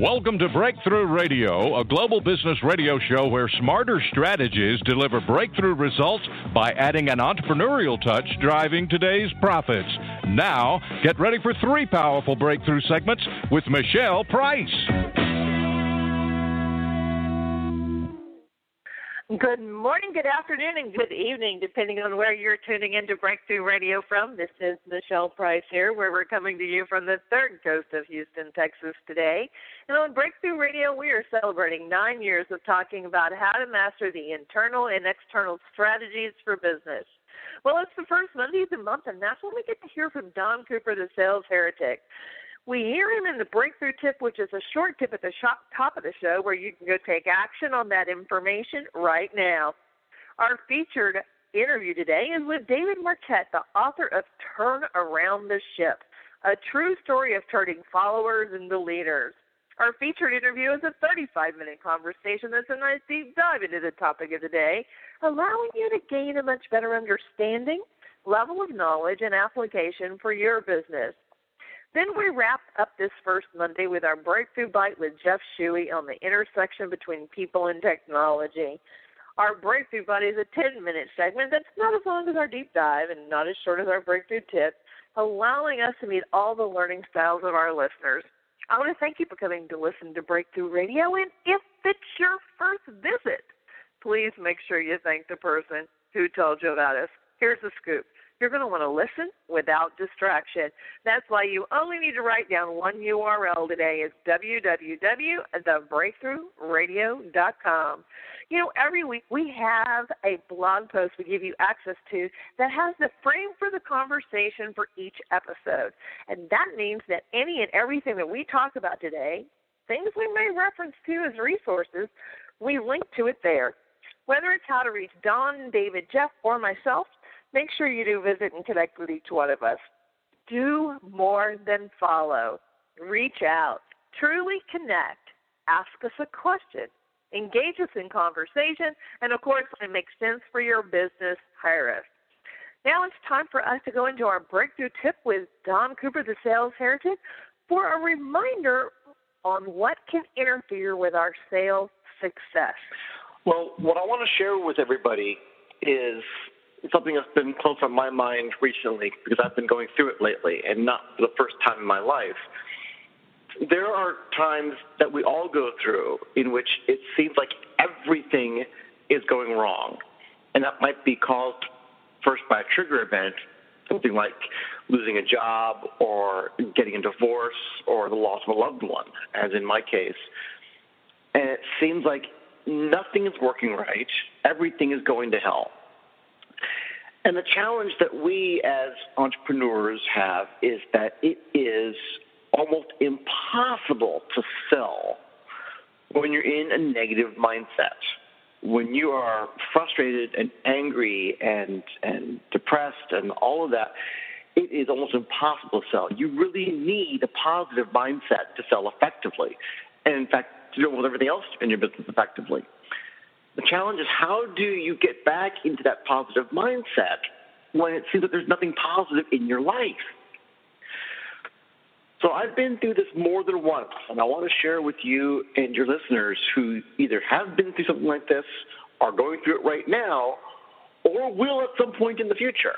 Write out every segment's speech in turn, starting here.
Welcome to Breakthrough Radio, a global business radio show where smarter strategies deliver breakthrough results by adding an entrepreneurial touch driving today's profits. Now, get ready for three powerful breakthrough segments with Michele Price. Good morning, good afternoon, and good evening, depending on where you're tuning into Breakthrough Radio from. This is Michele Price here, where we're coming to you from the third coast of Houston, Texas today. And on Breakthrough Radio, we are celebrating nine years of talking about how to master the internal and external strategies for business. Well, it's the first Monday of the month, and that's when we get to hear from Don Cooper, the sales heretic. We hear him in the breakthrough tip, which is a short tip at the top of the show where you can go take action on that information right now. Our featured interview today is with David Marquet, the author of Turn Around the Ship, a true story of turning followers into leaders. Our featured interview is a 35 minute conversation that's a nice deep dive into the topic of the day, allowing you to gain a much better understanding, level of knowledge, and application for your business. Then we wrap up this first Monday with our breakthrough bite with Jeff Shuey on the intersection between people and technology. Our breakthrough bite is a 10 minute segment that's not as long as our deep dive and not as short as our breakthrough tip, allowing us to meet all the learning styles of our listeners. I want to thank you for coming to listen to Breakthrough Radio, and if it's your first visit, please make sure you thank the person who told you about us. Here's the scoop you're going to want to listen without distraction. That's why you only need to write down one URL today. It's www.thebreakthroughradio.com. You know, every week we have a blog post we give you access to that has the frame for the conversation for each episode. And that means that any and everything that we talk about today, things we may reference to as resources, we link to it there. Whether it's how to reach Don, David, Jeff, or myself, make sure you do visit and connect with each one of us. Do more than follow. Reach out. Truly connect. Ask us a question. Engage us in conversation. And of course, when it makes sense for your business, hire us. Now it's time for us to go into our breakthrough tip with Don Cooper, the sales heretic, for a reminder on what can interfere with our sales success. Well, what I want to share with everybody is something that's been close on my mind recently because I've been going through it lately and not for the first time in my life. There are times that we all go through in which it seems like everything is going wrong. And that might be caused first by a trigger event, something like losing a job or getting a divorce or the loss of a loved one, as in my case. And it seems like nothing is working right, everything is going to hell. And the challenge that we as entrepreneurs have is that it is almost impossible to sell when you're in a negative mindset. When you are frustrated and angry and, and depressed and all of that, it is almost impossible to sell. You really need a positive mindset to sell effectively. And in fact, to deal with everything else in your business effectively. The challenge is how do you get back into that positive mindset when it seems that there's nothing positive in your life? So I've been through this more than once, and I want to share with you and your listeners who either have been through something like this, are going through it right now, or will at some point in the future.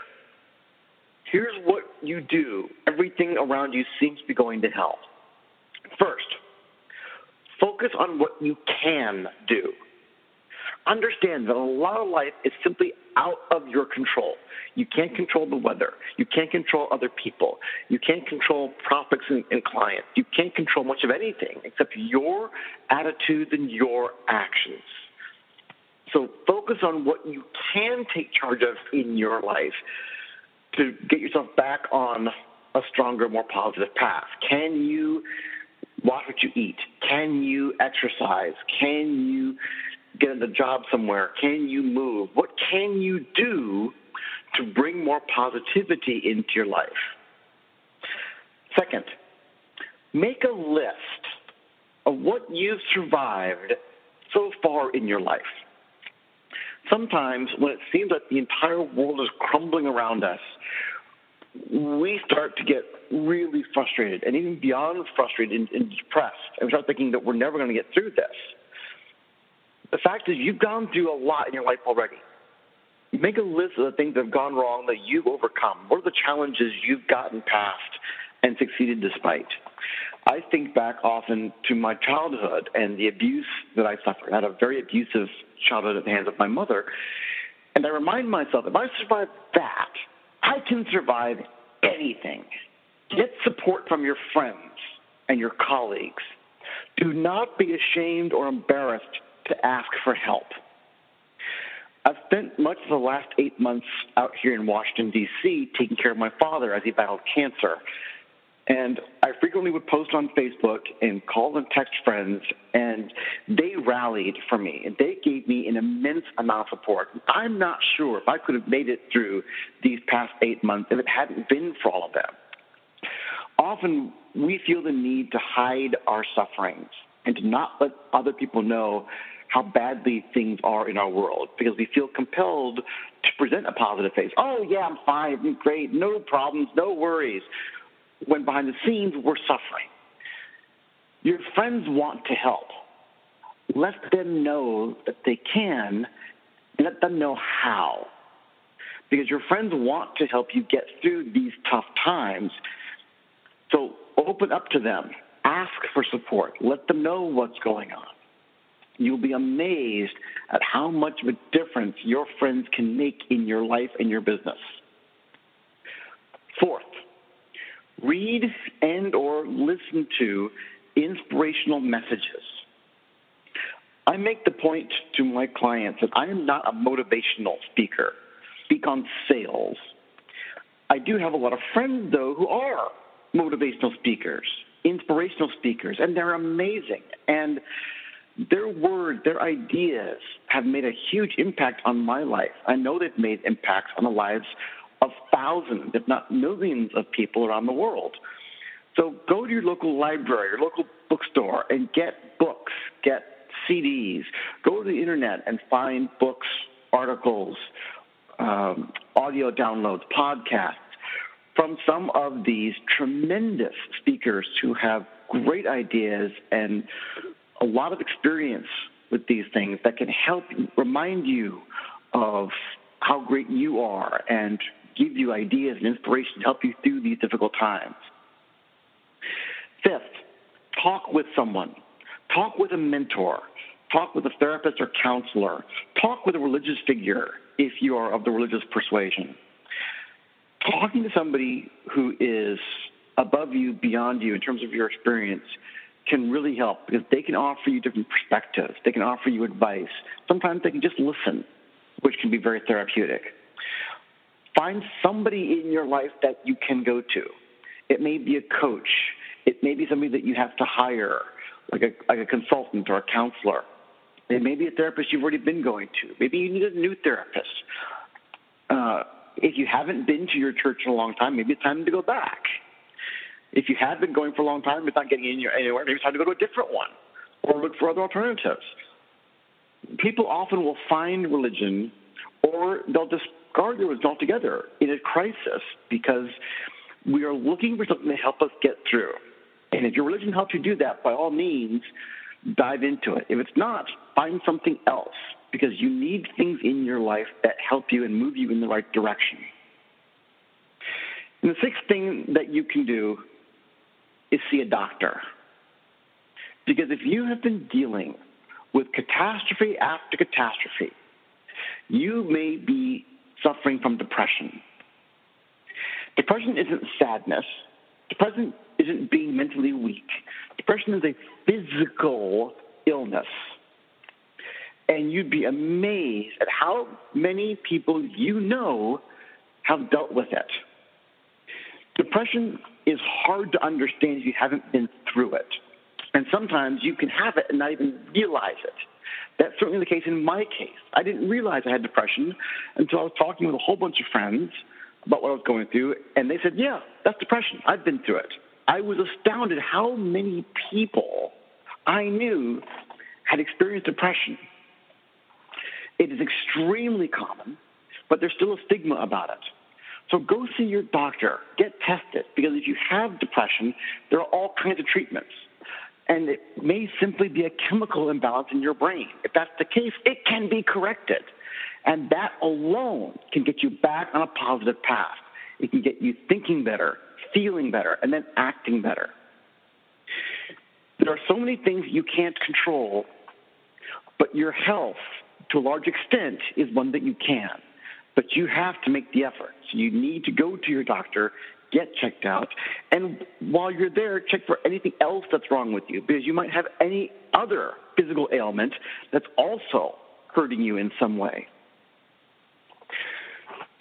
Here's what you do. Everything around you seems to be going to hell. First, focus on what you can do understand that a lot of life is simply out of your control. You can't control the weather. You can't control other people. You can't control prospects and, and, clients. You can't control much of anything except your attitudes and your actions. So focus on what you can take charge of in your life to get yourself back on a stronger, more positive path. Can you watch what you eat? Can you exercise? Can you get a job somewhere? Can you move? What can you do to bring more positivity into your life? Second, make a list of what you've survived so far in your life. Sometimes, when it seems like the entire world is crumbling around us, we start to get really frustrated and even beyond frustrated and, and depressed. And we start thinking that we're never going to get through this. The fact is, you've gone through a lot in your life already. Make a list of the things that have gone wrong that you've overcome. What are the challenges you've gotten past and succeeded despite? I think back often to my childhood and the abuse that I suffered. I had a very abusive childhood at the hands of my mother. And I remind myself, if I survive that, I can survive anything. Get support from your friends and your colleagues. Do not be ashamed or embarrassed to ask for help. I've spent much of the last eight months out here in Washington, D.C., taking care of my father as he battled cancer. And I frequently would post on Facebook and call and text friends, and they rallied for me and they gave me an immense amount of support. I'm not sure if I could have made it through these past eight months if it hadn't been for all of them. Often we feel the need to hide our sufferings and to not let other people know how badly things are in our world because we feel compelled to present a positive face. Oh, yeah, I'm fine, I'm great, no problems, no worries when behind the scenes we're suffering. Your friends want to help. Let them know that they can, and let them know how. Because your friends want to help you get through these tough times. So open up to them, ask for support, let them know what's going on. You'll be amazed at how much of a difference your friends can make in your life and your business. Fourth, read and or listen to inspirational messages. I make the point to my clients that I am not a motivational speaker, speak on sales. I do have a lot of friends though who are motivational speakers, inspirational speakers, and they're amazing. And their words, their ideas have made a huge impact on my life. I know they've made impacts on the lives of thousands, if not millions, of people around the world. So go to your local library, your local bookstore, and get books, get CDs. Go to the internet and find books, articles, um, audio downloads, podcasts from some of these tremendous speakers who have great ideas and a lot of experience with these things that can help remind you of how great you are and give you ideas and inspiration to help you through these difficult times. Fifth, talk with someone. Talk with a mentor. Talk with a therapist or counselor. Talk with a religious figure if you are of the religious persuasion. Talking to somebody who is above you, beyond you in terms of your experience can really help because they can offer you different perspectives. They can offer you advice. Sometimes they can just listen, which can be very therapeutic. Find somebody in your life that you can go to. It may be a coach. It may be somebody that you have to hire, like a, like a consultant or a counselor. It may be a therapist you've already been going to. Maybe you need a new therapist. Uh, if you haven't been to your church in a long time, maybe it's time to go back. If you have been going for a long time, it's not getting in anywhere, maybe it's time to go to a different one or look for other alternatives. People often will find religion or they'll discard their religion altogether in a crisis because we are looking for something to help us get through. And if your religion helps you do that, by all means, dive into it. If it's not, find something else because you need things in your life that help you and move you in the right direction. And the sixth thing that you can do is see a doctor. Because if you have been dealing with catastrophe after catastrophe, you may be suffering from depression. Depression isn't sadness. Depression isn't being mentally weak. Depression is a physical illness. And you'd be amazed at how many people you know have dealt with it. Depression is hard to understand if you haven't been through it. And sometimes you can have it and not even realize it. That's certainly the case in my case. I didn't realize I had depression until I was talking with a whole bunch of friends about what I was going through, and they said, Yeah, that's depression. I've been through it. I was astounded how many people I knew had experienced depression. It is extremely common, but there's still a stigma about it. So go see your doctor, get tested, because if you have depression, there are all kinds of treatments. And it may simply be a chemical imbalance in your brain. If that's the case, it can be corrected. And that alone can get you back on a positive path. It can get you thinking better, feeling better, and then acting better. There are so many things you can't control, but your health, to a large extent, is one that you can. But you have to make the effort. So you need to go to your doctor, get checked out, and while you're there, check for anything else that's wrong with you, because you might have any other physical ailment that's also hurting you in some way.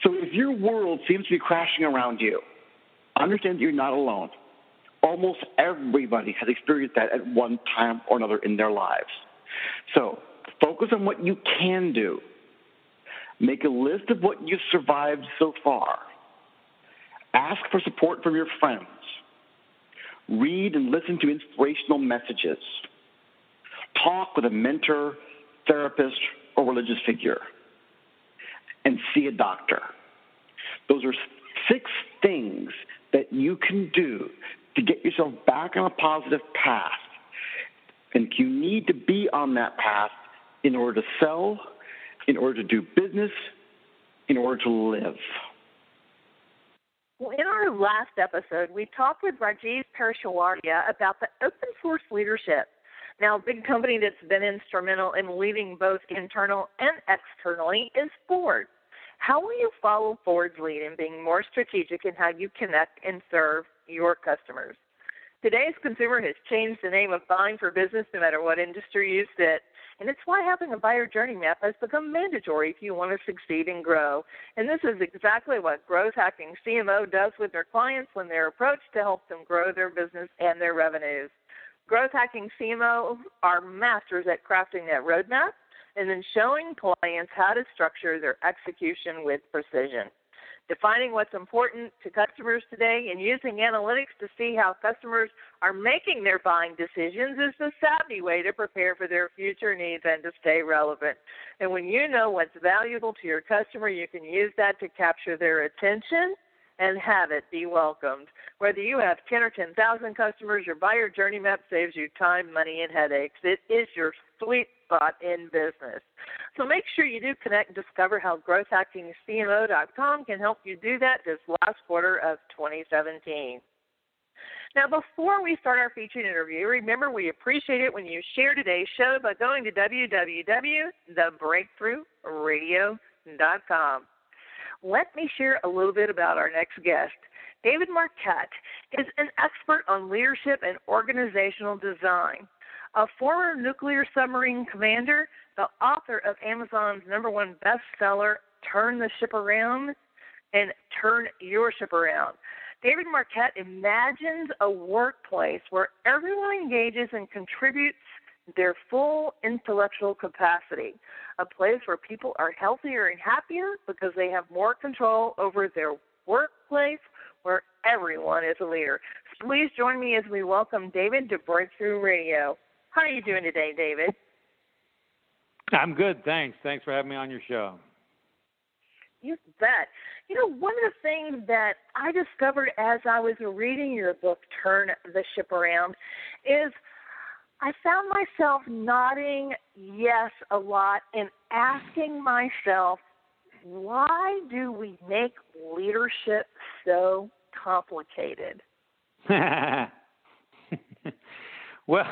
So if your world seems to be crashing around you, understand that you're not alone. Almost everybody has experienced that at one time or another in their lives. So focus on what you can do. Make a list of what you've survived so far. Ask for support from your friends. Read and listen to inspirational messages. Talk with a mentor, therapist, or religious figure and see a doctor. Those are six things that you can do to get yourself back on a positive path. And you need to be on that path in order to sell, in order to do business, in order to live. Well, in our last episode, we talked with Rajeev Parashwarya about the open source leadership now, a big company that's been instrumental in leading both internal and externally is Ford. How will you follow Ford's lead in being more strategic in how you connect and serve your customers? Today's consumer has changed the name of buying for business no matter what industry you sit. And it's why having a buyer journey map has become mandatory if you want to succeed and grow. And this is exactly what Growth Hacking CMO does with their clients when they're approached to help them grow their business and their revenues. Growth Hacking CMO are masters at crafting that roadmap and then showing clients how to structure their execution with precision. Defining what's important to customers today and using analytics to see how customers are making their buying decisions is the savvy way to prepare for their future needs and to stay relevant. And when you know what's valuable to your customer, you can use that to capture their attention and have it be welcomed. Whether you have 10 or 10,000 customers, your buyer journey map saves you time, money, and headaches. It is your sweet spot in business. So make sure you do connect and discover how growthhackingcmo.com can help you do that this last quarter of 2017. Now, before we start our featured interview, remember we appreciate it when you share today's show by going to www.thebreakthroughradio.com let me share a little bit about our next guest. David Marquet is an expert on leadership and organizational design. A former nuclear submarine commander, the author of Amazon's number one bestseller, Turn the Ship Around and Turn Your Ship Around. David Marquet imagines a workplace where everyone engages and contributes their full intellectual capacity, a place where people are healthier and happier because they have more control over their workplace where everyone is a leader. Please join me as we welcome David to Breakthrough Radio. How are you doing today, David? I'm good, thanks. Thanks for having me on your show. You bet. You know, one of the things that I discovered as I was reading your book, Turn the Ship Around, is – I found myself nodding yes a lot and asking myself, why do we make leadership so complicated? well,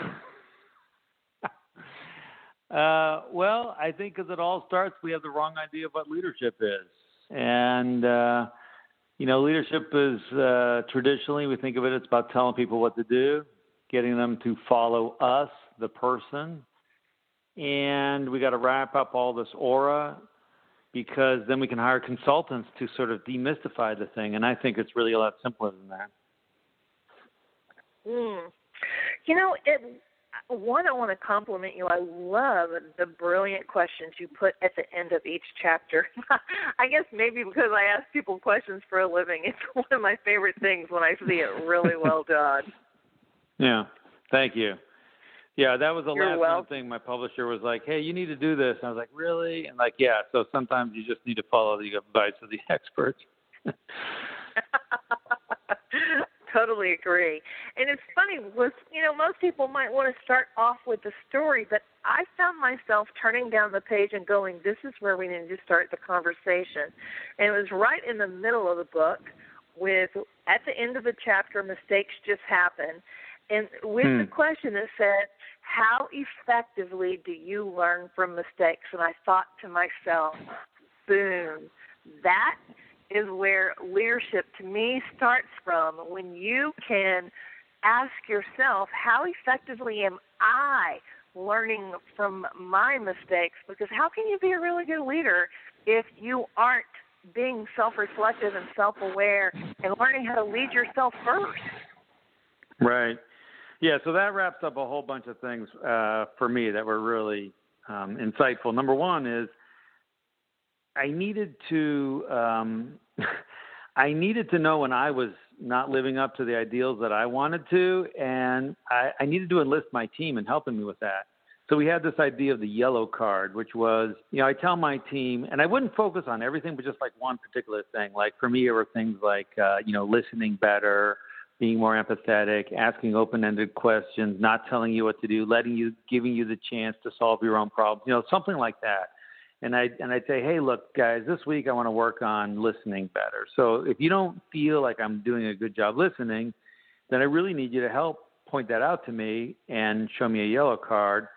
uh, well, I think as it all starts, we have the wrong idea of what leadership is, and uh, you know, leadership is uh, traditionally we think of it. It's about telling people what to do getting them to follow us, the person. And we got to wrap up all this aura because then we can hire consultants to sort of demystify the thing. And I think it's really a lot simpler than that. Mm. You know, it, one, I want to compliment you. I love the brilliant questions you put at the end of each chapter. I guess maybe because I ask people questions for a living, it's one of my favorite things when I see it really well done. Yeah. Thank you. Yeah, that was the You're last welcome. thing. My publisher was like, "Hey, you need to do this." And I was like, "Really?" And like, yeah. So sometimes you just need to follow the advice of the experts. Totally agree. And it's funny was you know most people might want to start off with the story, but I found myself turning down the page and going, "This is where we need to start the conversation." And it was right in the middle of the book, with at the end of the chapter, mistakes just happen, and with hmm. the question that said, "How effectively do you learn from mistakes?" And I thought to myself, "Boom." That is where leadership to me starts from. When you can ask yourself how effectively am I learning from my mistakes? Because how can you be a really good leader if you aren't being self-reflective and self-aware and learning how to lead yourself first? Right. Yeah so that wraps up a whole bunch of things uh, for me that were really um, insightful. Number one is I needed to um, I needed to know when I was not living up to the ideals that I wanted to, and I, I needed to enlist my team in helping me with that. So we had this idea of the yellow card, which was, you know, I tell my team, and I wouldn't focus on everything, but just like one particular thing. Like for me, it were things like, uh, you know, listening better, being more empathetic, asking open-ended questions, not telling you what to do, letting you, giving you the chance to solve your own problems, you know, something like that and I and I'd say, hey, look, guys, this week I want to work on listening better. So if you don't feel like I'm doing a good job listening, then I really need you to help point that out to me and show me a yellow card.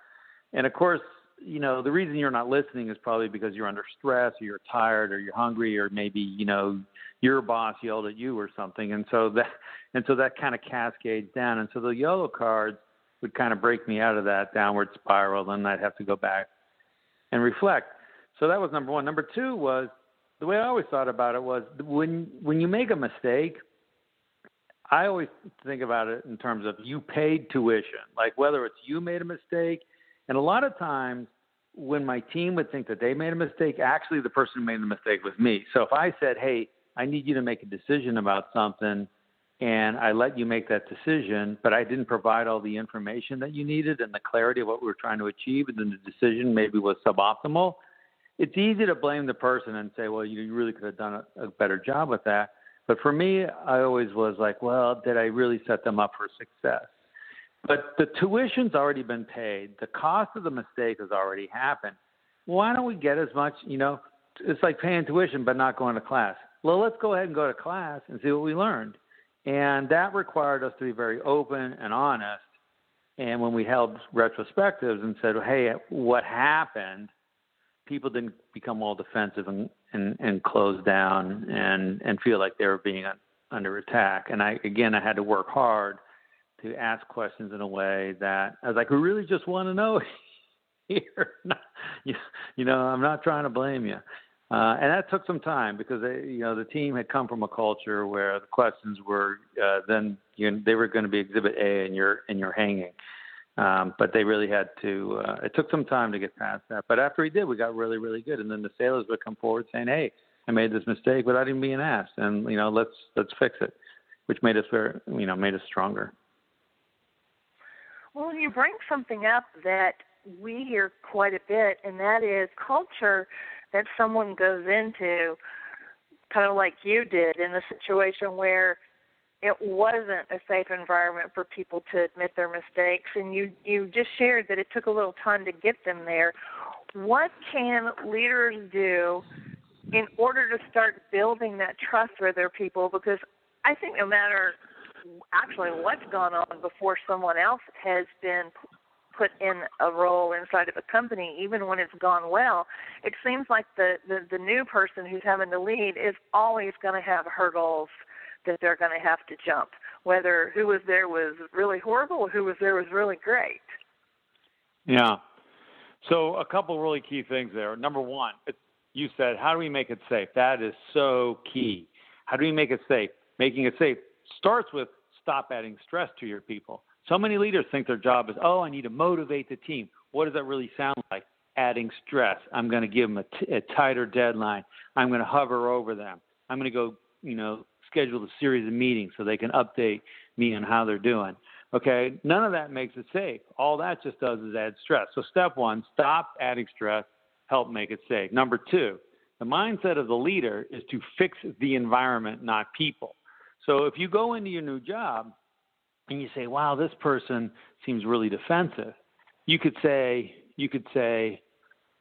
And of course, you know, the reason you're not listening is probably because you're under stress or you're tired or you're hungry or maybe, you know, your boss yelled at you or something. And so that and so that kind of cascades down. And so the yellow cards would kind of break me out of that downward spiral and I'd have to go back and reflect. So that was number one. Number two was the way I always thought about it was when when you make a mistake, I always think about it in terms of you paid tuition, like whether it's you made a mistake, and a lot of times when my team would think that they made a mistake, actually the person who made the mistake was me. So if I said, "Hey, I need you to make a decision about something," and I let you make that decision, but I didn't provide all the information that you needed and the clarity of what we were trying to achieve, and then the decision maybe was suboptimal it's easy to blame the person and say, well, you really could have done a, a better job with that. But for me, I always was like, well, did I really set them up for success? But the tuition's already been paid. The cost of the mistake has already happened. Why don't we get as much, you know, it's like paying tuition but not going to class. Well, let's go ahead and go to class and see what we learned. And that required us to be very open and honest. And when we held retrospectives and said, hey, what happened – people didn't become all defensive and and, and close down and and feel like they were being under attack. And I again, I had to work hard to ask questions in a way that I was like, we really just want to know here. you, know, I'm not trying to blame you. Uh, and that took some time because they, you know the team had come from a culture where the questions were uh, then you know, they were going to be Exhibit A and you're and you're hanging. Um, but they really had to. Uh, it took some time to get past that. But after he did, we got really, really good. And then the sailors would come forward saying, "Hey, I made this mistake without even being asked, and you know, let's let's fix it," which made us very, you know, made us stronger. Well, you bring something up that we hear quite a bit, and that is culture that someone goes into, kind of like you did in the situation where it wasn't a safe environment for people to admit their mistakes. And you you just shared that it took a little time to get them there. What can leaders do in order to start building that trust with their people? Because i think no matter actually what's gone on before someone else has been put in a role inside of a company even when it's gone well it seems like the the, the new person who's having to lead is always going to have hurdles that they're going to have to jump, whether who was there was really horrible or who was there was really great. Yeah. So a couple really key things there. Number one, you said, how do we make it safe? That is so key. How do we make it safe? Making it safe starts with stop adding stress to your people. So many leaders think their job is, oh, I need to motivate the team. What does that really sound like? Adding stress. I'm going to give them a, t- a tighter deadline. I'm going to hover over them. I'm going to go, you know, scheduled a series of meetings so they can update me on how they're doing. Okay, none of that makes it safe. All that just does is add stress. So, step one, stop adding stress, help make it safe. Number two, The mindset of the leader is to fix the environment, not people. So if you go into your new job and you say, "Wow, this person seems really defensive," you could say, you could say,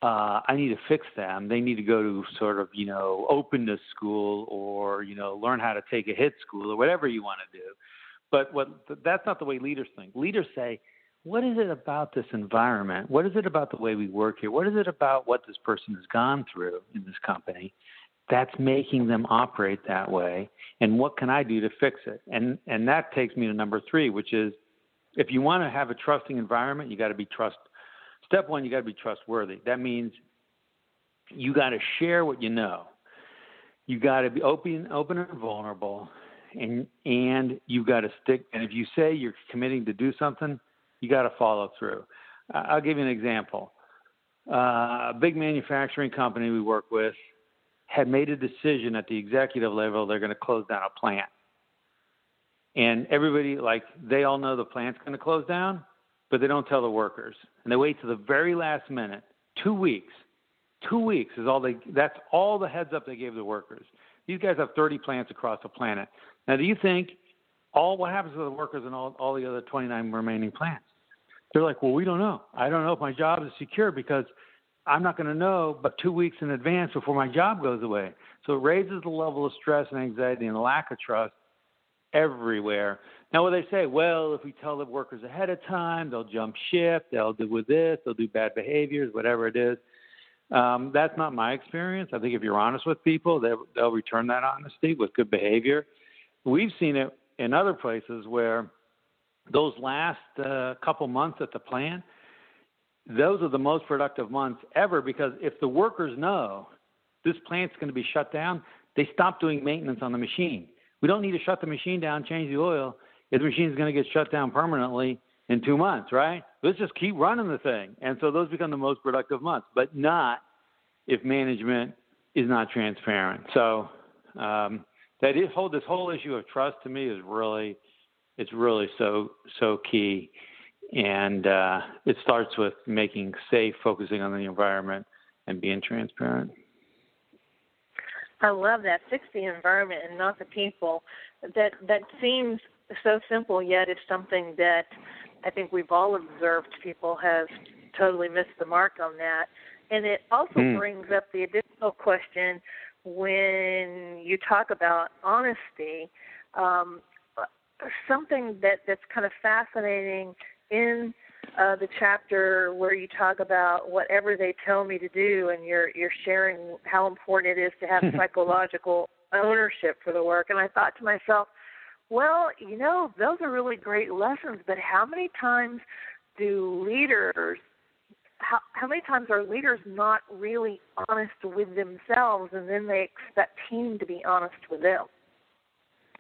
uh, I need to fix them. They need to go to sort of, you know, openness school or, you know, learn how to take a hit school or whatever you want to do. But what that's not the way leaders think. Leaders say, what is it about this environment? What is it about the way we work here? What is it about what this person has gone through in this company that's making them operate that way? And what can I do to fix it? And and that takes me to number 3, which is if you want to have a trusting environment, you got to be trust step 1, you got to be trustworthy. That means you got to share what you know. You got to be open open and vulnerable and and you got to stick and if you say you're committing to do something you got to follow through. I'll give you an example. Uh, a big manufacturing company we work with had made a decision at the executive level they're going to close down a plant. And everybody, like, they all know the plant's going to close down, but they don't tell the workers. And they wait to the very last minute, two weeks. Two weeks is all they, that's all the heads up they gave the workers. These guys have 30 plants across the planet. Now, do you think all what happens to the workers in all, all the other 29 remaining plants? They're like, well, we don't know. I don't know if my job is secure because I'm not going to know but two weeks in advance before my job goes away. So it raises the level of stress and anxiety and lack of trust everywhere. Now, what they say, well, if we tell the workers ahead of time, they'll jump ship, they'll do with this, they'll do bad behaviors, whatever it is. Um, that's not my experience. I think if you're honest with people, they'll, they'll return that honesty with good behavior. We've seen it in other places where those last uh, couple months at the plant, those are the most productive months ever because if the workers know this plant's going to be shut down, they stop doing maintenance on the machine. We don't need to shut the machine down, change the oil the machine is going to get shut down permanently in two months, right? Let's just keep running the thing. And so those become the most productive months, but not if management is not transparent. So um, that is, whole this whole issue of trust to me is really it's really so so key, and uh, it starts with making safe, focusing on the environment, and being transparent. I love that. Fix the environment and not the people. That that seems so simple, yet it's something that I think we've all observed. People have totally missed the mark on that, and it also mm. brings up the additional question when you talk about honesty, um, something that that's kind of fascinating in uh, the chapter where you talk about whatever they tell me to do, and you're you're sharing how important it is to have psychological ownership for the work. And I thought to myself, well, you know, those are really great lessons, but how many times do leaders how how many times are leaders not really honest with themselves and then they expect team to be honest with them?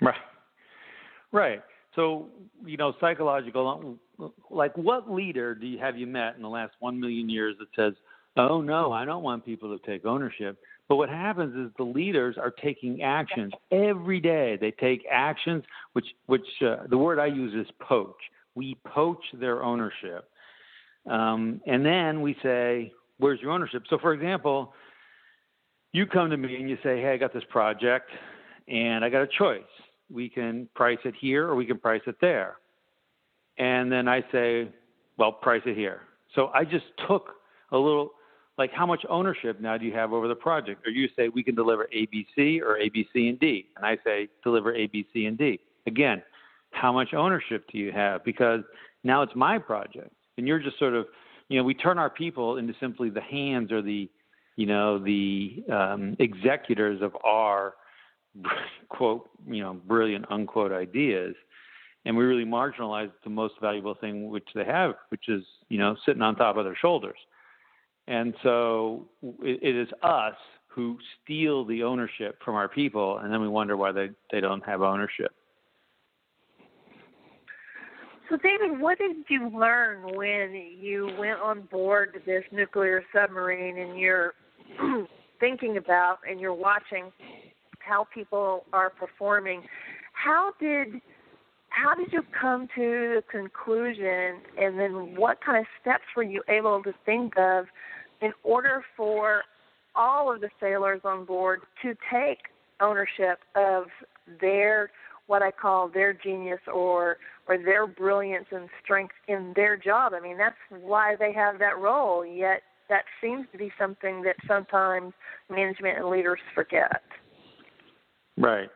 Right. Right. So you know psychological like what leader do you have you met in the last 1 million years that says oh no i don't want people to take ownership but what happens is the leaders are taking actions every day they take actions which which uh, the word i use is poach we poach their ownership um, and then we say, where's your ownership? So, for example, you come to me and you say, hey, I got this project and I got a choice. We can price it here or we can price it there. And then I say, well, price it here. So I just took a little, like, how much ownership now do you have over the project? Or you say, we can deliver A, B, C or A, B, C, and D. And I say, deliver A, B, C, and D. Again, how much ownership do you have? Because now it's my project and you're just sort of you know we turn our people into simply the hands or the you know the um, executors of our quote you know brilliant unquote ideas and we really marginalize the most valuable thing which they have which is you know sitting on top of their shoulders and so it, is us who steal the ownership from our people and then we wonder why they, they don't have ownership so, David, what did you learn when you went on board this nuclear submarine and you're thinking about and you're watching how people are performing? How did how did you come to the conclusion and then what kind of steps were you able to think of in order for all of the sailors on board to take ownership of their what I call their genius or or their brilliance and strength in their job. I mean, that's why they have that role. Yet that seems to be something that sometimes management and leaders forget. Right.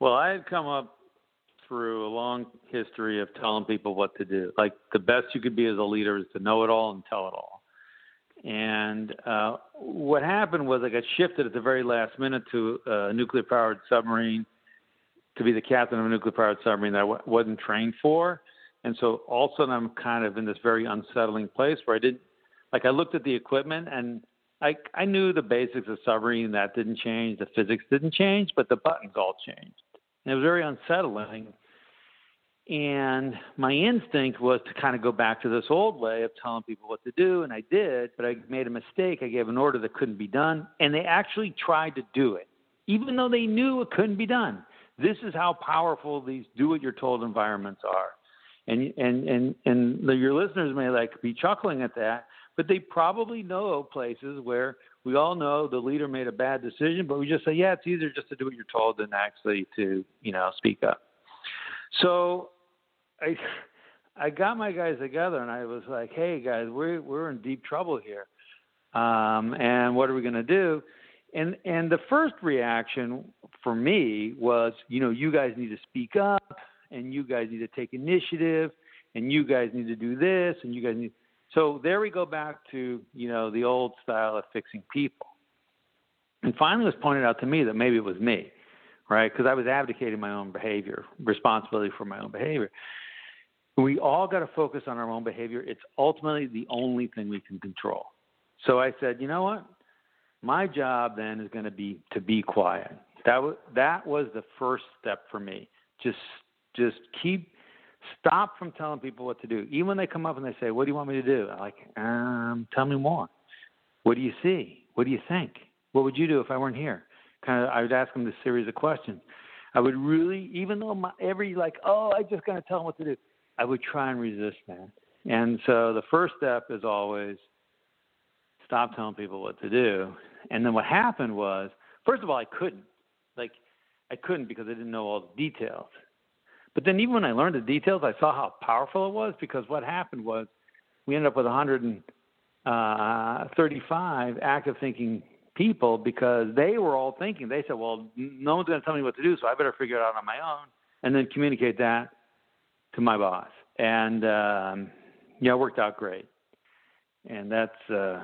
Well, I had come up through a long history of telling people what to do. Like the best you could be as a leader is to know it all and tell it all. And uh, what happened was I got shifted at the very last minute to a nuclear powered submarine to be the captain of a nuclear powered submarine that I w- wasn't trained for. And so all of a sudden I'm kind of in this very unsettling place where I didn't, like I looked at the equipment and I, I knew the basics of submarine that didn't change, the physics didn't change, but the buttons all changed. And it was very unsettling. And my instinct was to kind of go back to this old way of telling people what to do, and I did, but I made a mistake. I gave an order that couldn't be done, and they actually tried to do it, even though they knew it couldn't be done. This is how powerful these do what you're told environments are. And and and and the, your listeners may like be chuckling at that, but they probably know places where we all know the leader made a bad decision, but we just say, yeah, it's easier just to do what you're told than actually to, you know, speak up. So I I got my guys together and I was like, hey guys, we're we're in deep trouble here. Um, and what are we to do? And and the first reaction for me was, you know, you guys need to speak up, and you guys need to take initiative, and you guys need to do this, and you guys need. So there we go back to you know the old style of fixing people. And finally, it was pointed out to me that maybe it was me, right? Because I was abdicating my own behavior, responsibility for my own behavior. We all got to focus on our own behavior. It's ultimately the only thing we can control. So I said, you know what? My job then is going to be to be quiet. That was that was the first step for me. Just just keep stop from telling people what to do. Even when they come up and they say, "What do you want me to do?" I'm like, um, tell me more. What do you see? What do you think? What would you do if I weren't here? Kind of, I would ask them this series of questions. I would really, even though my, every like, oh, I just gotta tell them what to do. I would try and resist that. And so the first step is always stop telling people what to do. And then what happened was, first of all, I couldn't. Like, I couldn't because I didn't know all the details. But then even when I learned the details, I saw how powerful it was because what happened was we ended up with 135 uh, active thinking people because they were all thinking. They said, well, no one's going to tell me what to do, so I better figure it out on my own and then communicate that to my boss. And, um, yeah, it worked out great. And that's, uh,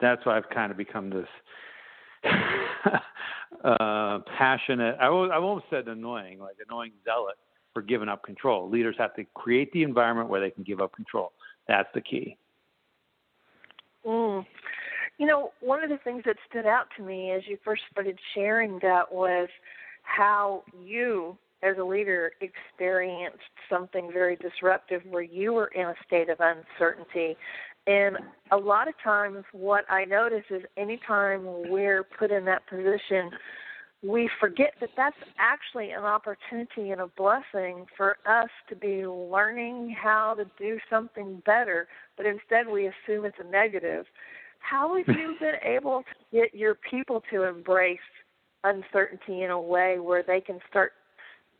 that's why I've kind of become this uh, passionate. I, I almost said annoying, like annoying zealot for giving up control. Leaders have to create the environment where they can give up control. That's the key. Mm. You know, one of the things that stood out to me as you first started sharing that was how you, as a leader, experienced something very disruptive where you were in a state of uncertainty and a lot of times, what I notice is anytime we're put in that position, we forget that that's actually an opportunity and a blessing for us to be learning how to do something better, but instead we assume it's a negative. How have you been able to get your people to embrace uncertainty in a way where they can start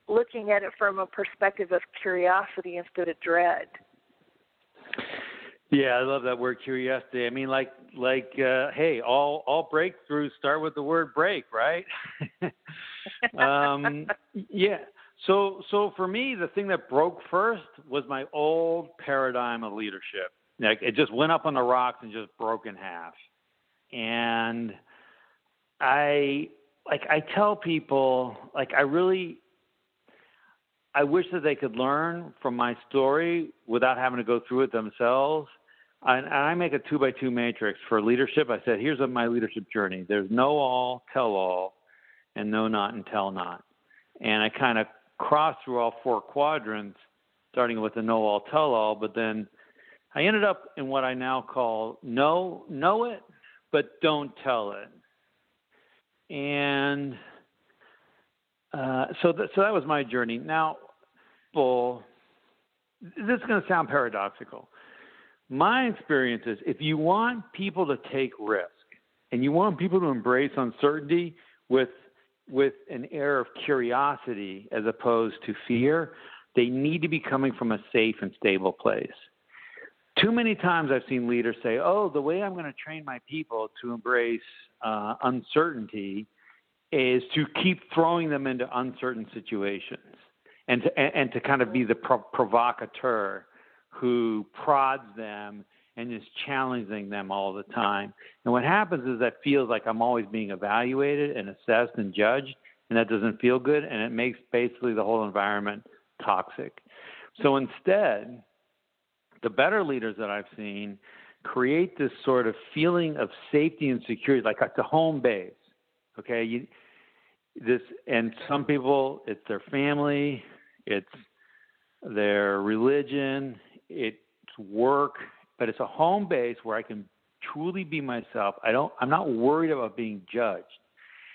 looking at it from a perspective of curiosity instead of dread? Yeah, I love that word curiosity. I mean, like, like, uh, hey, all all breakthroughs start with the word break, right? um, yeah. So, so for me, the thing that broke first was my old paradigm of leadership. Like, it just went up on the rocks and just broke in half. And I, like, I tell people, like, I really, I wish that they could learn from my story without having to go through it themselves and I make a two by two matrix for leadership. I said, here's my leadership journey. There's know all, tell all, and know not and tell not. And I kind of cross through all four quadrants, starting with the know all, tell all, but then I ended up in what I now call know know it, but don't tell it. And uh, so, th- so that was my journey. Now, bull. This is going to sound paradoxical my experience is if you want people to take risk, and you want people to embrace uncertainty with with an air of curiosity as opposed to fear, they need to be coming from a safe and stable place. Too many times I've seen leaders say, "Oh, the way I'm going to train my people to embrace uh, uncertainty is to keep throwing them into uncertain situations, and to, and, to kind of be the pro- provocateur who prods them and is challenging them all the time. And what happens is that feels like I'm always being evaluated and assessed and judged, and that doesn't feel good, and it makes basically the whole environment toxic. So instead, the better leaders that I've seen create this sort of feeling of safety and security, like it's a home base. Okay, you, this and some people it's their family, it's their religion, it's work, but it's a home base where I can truly be myself. I don't I'm not worried about being judged.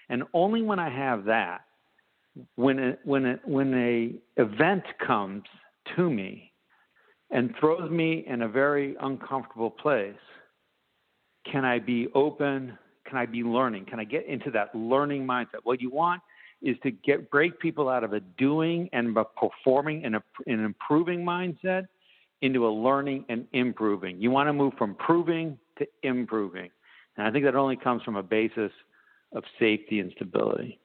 And only when I have that, when a, when a, when a event comes to me and throws me in a very uncomfortable place, can I be open? Can I be learning? Can I get into that learning mindset? What you want is to get break people out of a doing and a performing and a, an improving mindset into a learning and improving. You want to move from proving to improving. And I think that only comes from a basis of safety and stability.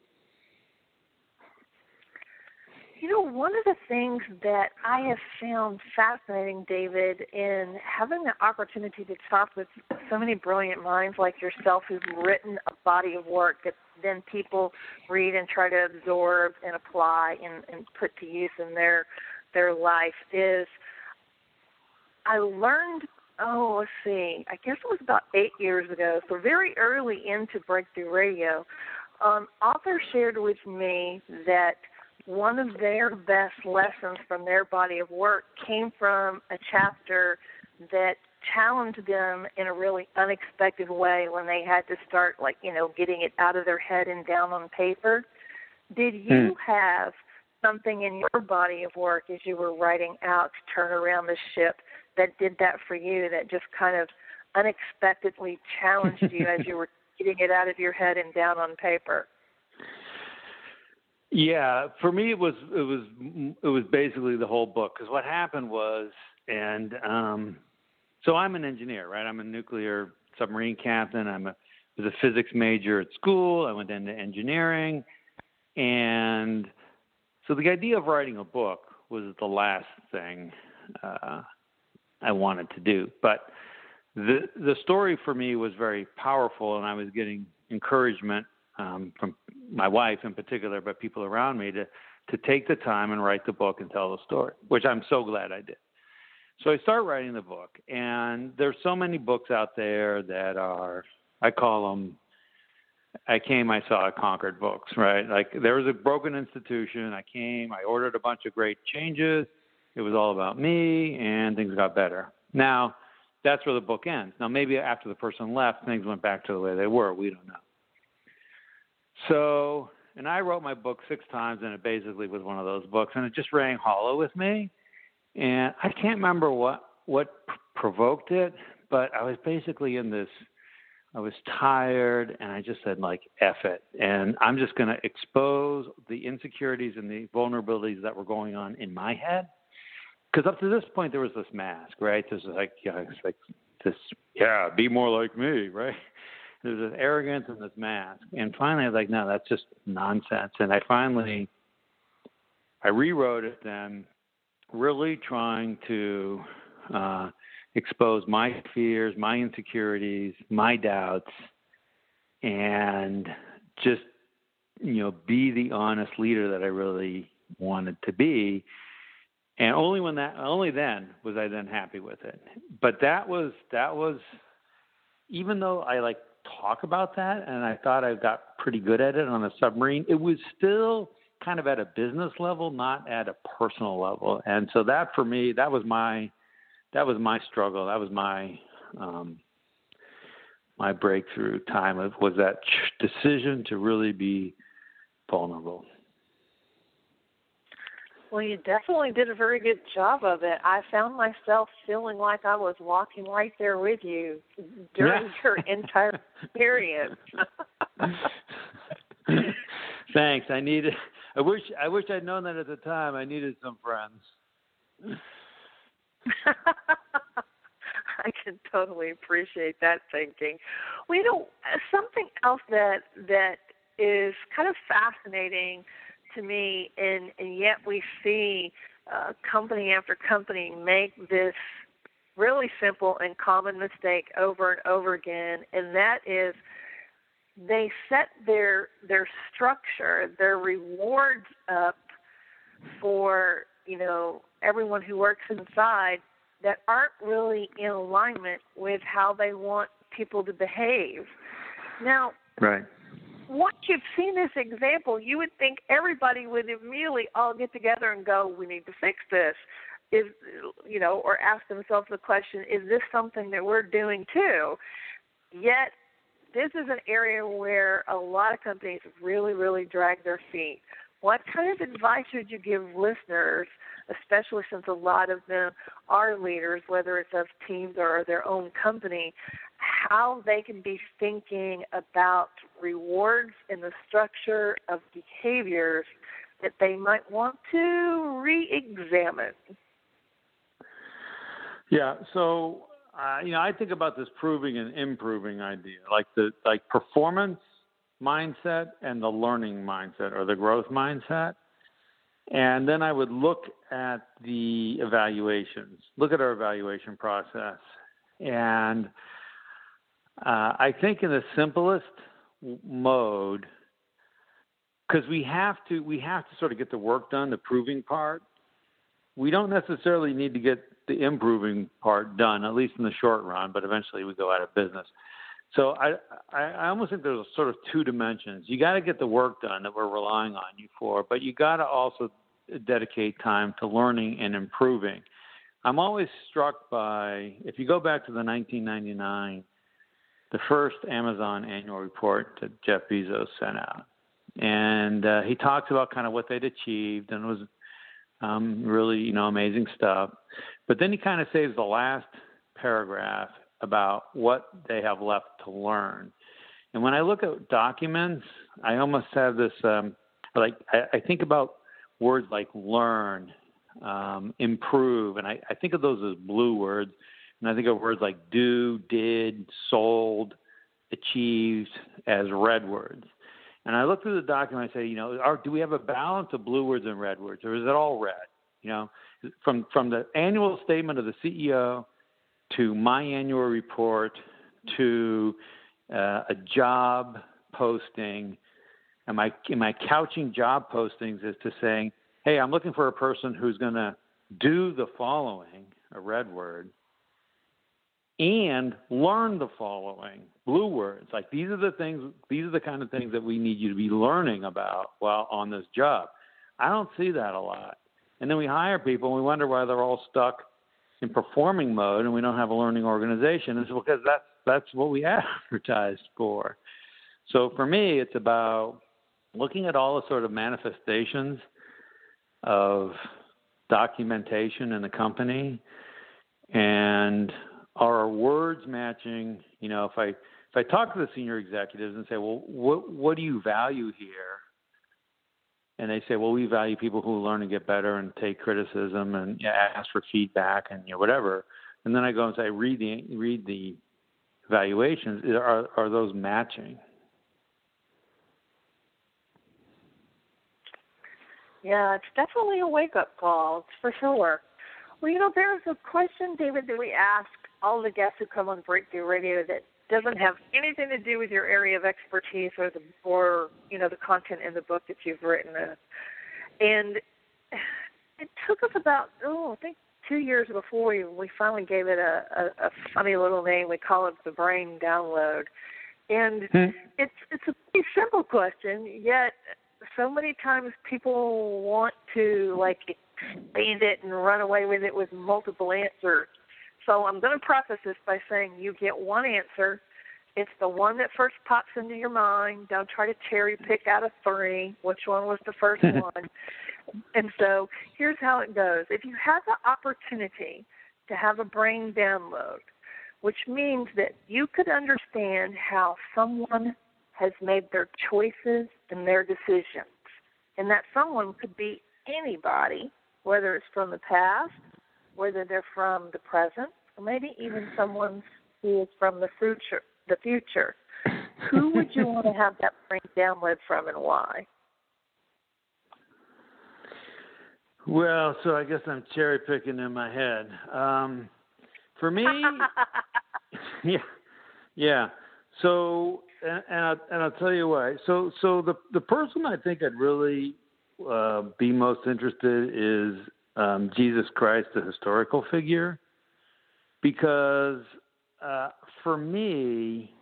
You know, one of the things that I have found fascinating, David, in having the opportunity to talk with so many brilliant minds like yourself who've written a body of work that then people read and try to absorb and apply and, and put to use in their their life is I learned oh let's see I guess it was about eight years ago so very early into Breakthrough Radio um, author shared with me that one of their best lessons from their body of work came from a chapter that challenged them in a really unexpected way when they had to start like you know getting it out of their head and down on paper did you hmm. have something in your body of work as you were writing out to turn around the ship that did that for you that just kind of unexpectedly challenged you as you were getting it out of your head and down on paper yeah, for me it was it was it was basically the whole book because what happened was, and um, so I'm an engineer, right? I'm a nuclear submarine captain. I'm a was a physics major at school. I went into engineering, and so the idea of writing a book was the last thing uh, I wanted to do. But the the story for me was very powerful, and I was getting encouragement um, from my wife in particular, but people around me to to take the time and write the book and tell the story, which I'm so glad I did. So I start writing the book, and there's so many books out there that are I call them I came, I saw, conquered books, right? Like there was a broken institution. I came, I ordered a bunch of great changes. It was all about me, and things got better. Now, that's where the book ends. Now, maybe after the person left, things went back to the way they were. We don't know. So, and I wrote my book six times, and it basically was one of those books, and it just rang hollow with me. And I can't remember what what provoked it, but I was basically in this. I was tired, and I just said like "eff it," and I'm just going to expose the insecurities and the vulnerabilities that were going on in my head. Because up to this point, there was this mask, right? This is like, yeah, it's like this, yeah, be more like me, right? there's this arrogance and this mask. And finally, I was like, no, that's just nonsense. And I finally, I rewrote it then, really trying to uh, expose my fears, my insecurities, my doubts, and just you know be the honest leader that I really wanted to be. And only when that, only then was I then happy with it. But that was that was, even though I like talk about that, and I thought I got pretty good at it on a submarine. It was still kind of at a business level, not at a personal level. And so that for me, that was my that was my struggle. That was my um, my breakthrough time. Of, was that decision to really be vulnerable. Well, you definitely did a very good job of it. I found myself feeling like I was walking right there with you during Yeah. your entire experience. Thanks. I needed. I wish. I wish I'd known that at the time. I needed some friends. I can totally appreciate that thinking. Well, you know, something else that that is kind of fascinating to me, and and yet we see uh, company after company make this really simple and common mistake over and over again, and that is they set their their structure, their rewards up for you know everyone who works inside that aren't really in alignment with how they want people to behave. Now, Right. Once you've seen this example, you would think everybody would immediately all get together and go, "We need to fix this." Is you know, or ask themselves the question, "Is this something that we're doing too?" Yet, this is an area where a lot of companies really, really drag their feet. What kind of advice would you give listeners, especially since a lot of them are leaders, whether it's of teams or their own company, how they can be thinking about rewards and the structure of behaviors that they might want to re examine? Yeah. So, uh, you know, I think about this proving and improving idea, like the like performance mindset and the learning mindset or the growth mindset. And then I would look at the evaluations, look at our evaluation process. And uh, I think in the simplest mode, because we have to we have to sort of get the work done, the proving part. We don't necessarily need to get the improving part done, at least in the short run, but eventually we go out of business. So I, I, I almost think there's sort of two dimensions. You got to get the work done that we're relying on you for, but you got to also dedicate time to learning and improving. I'm always struck by if you go back to the 1999, the first Amazon annual report that Jeff Bezos sent out, and uh, he talks about kind of what they'd achieved, and it was um, really you know amazing stuff. But then he kind of saves the last paragraph about what they have left to learn. And when I look at documents, I almost have this um, like I, I think about words like learn, um, improve, and I, I think of those as blue words. And I think of words like do, did, sold, achieved as red words. And I look through the document. I say, you know, are, do we have a balance of blue words and red words, or is it all red? You know, from from the annual statement of the CEO to my annual report to uh, a job posting. Am I am I couching job postings as to saying, hey, I'm looking for a person who's going to do the following, a red word, and learn the following, blue words. Like these are the things, these are the kind of things that we need you to be learning about while on this job. I don't see that a lot. And then we hire people and we wonder why they're all stuck in performing mode and we don't have a learning organization. It's because that's that's what we advertised for. So for me, it's about looking at all the sort of manifestations of documentation in the company and are our words matching? You know if i if i talk to the senior executives and say well what what do you value here? And they say well we value people who learn and get better and take criticism and ask for feedback and you know whatever. And then i go and say read the read the evaluations. Are are those matching? Yeah, it's definitely a wake up call, it's for sure. Well, you know, there's a question, David, that we ask all the guests who come on Breakthrough Radio that doesn't have anything to do with your area of expertise or the or you know the content in the book that you've written. Uh, and it took us about oh, I think two years before we we finally gave it a, a, a funny little name. We call it the brain download. And Hmm. it's it's a pretty simple question, yet so many times people want to like expand it and run away with it with multiple answers. So I'm going to preface this by saying you get one answer, It's the one that first pops into your mind. Don't try to cherry pick out of three which one was the first one. And so here's how it goes. If you have the opportunity to have a brain download, which means that you could understand how someone has made their choices and their decisions, and that someone could be anybody, whether it's from the past, whether they're from the present, or maybe even someone who is from the future. The future. Who would you want to have that brain download from, and why? Well, so I guess I'm cherry picking in my head. Um, for me, yeah, yeah. So, and, and, I, and I'll tell you why. So, so the the person I think I'd really uh, be most interested is um, Jesus Christ, the historical figure, because uh, for me,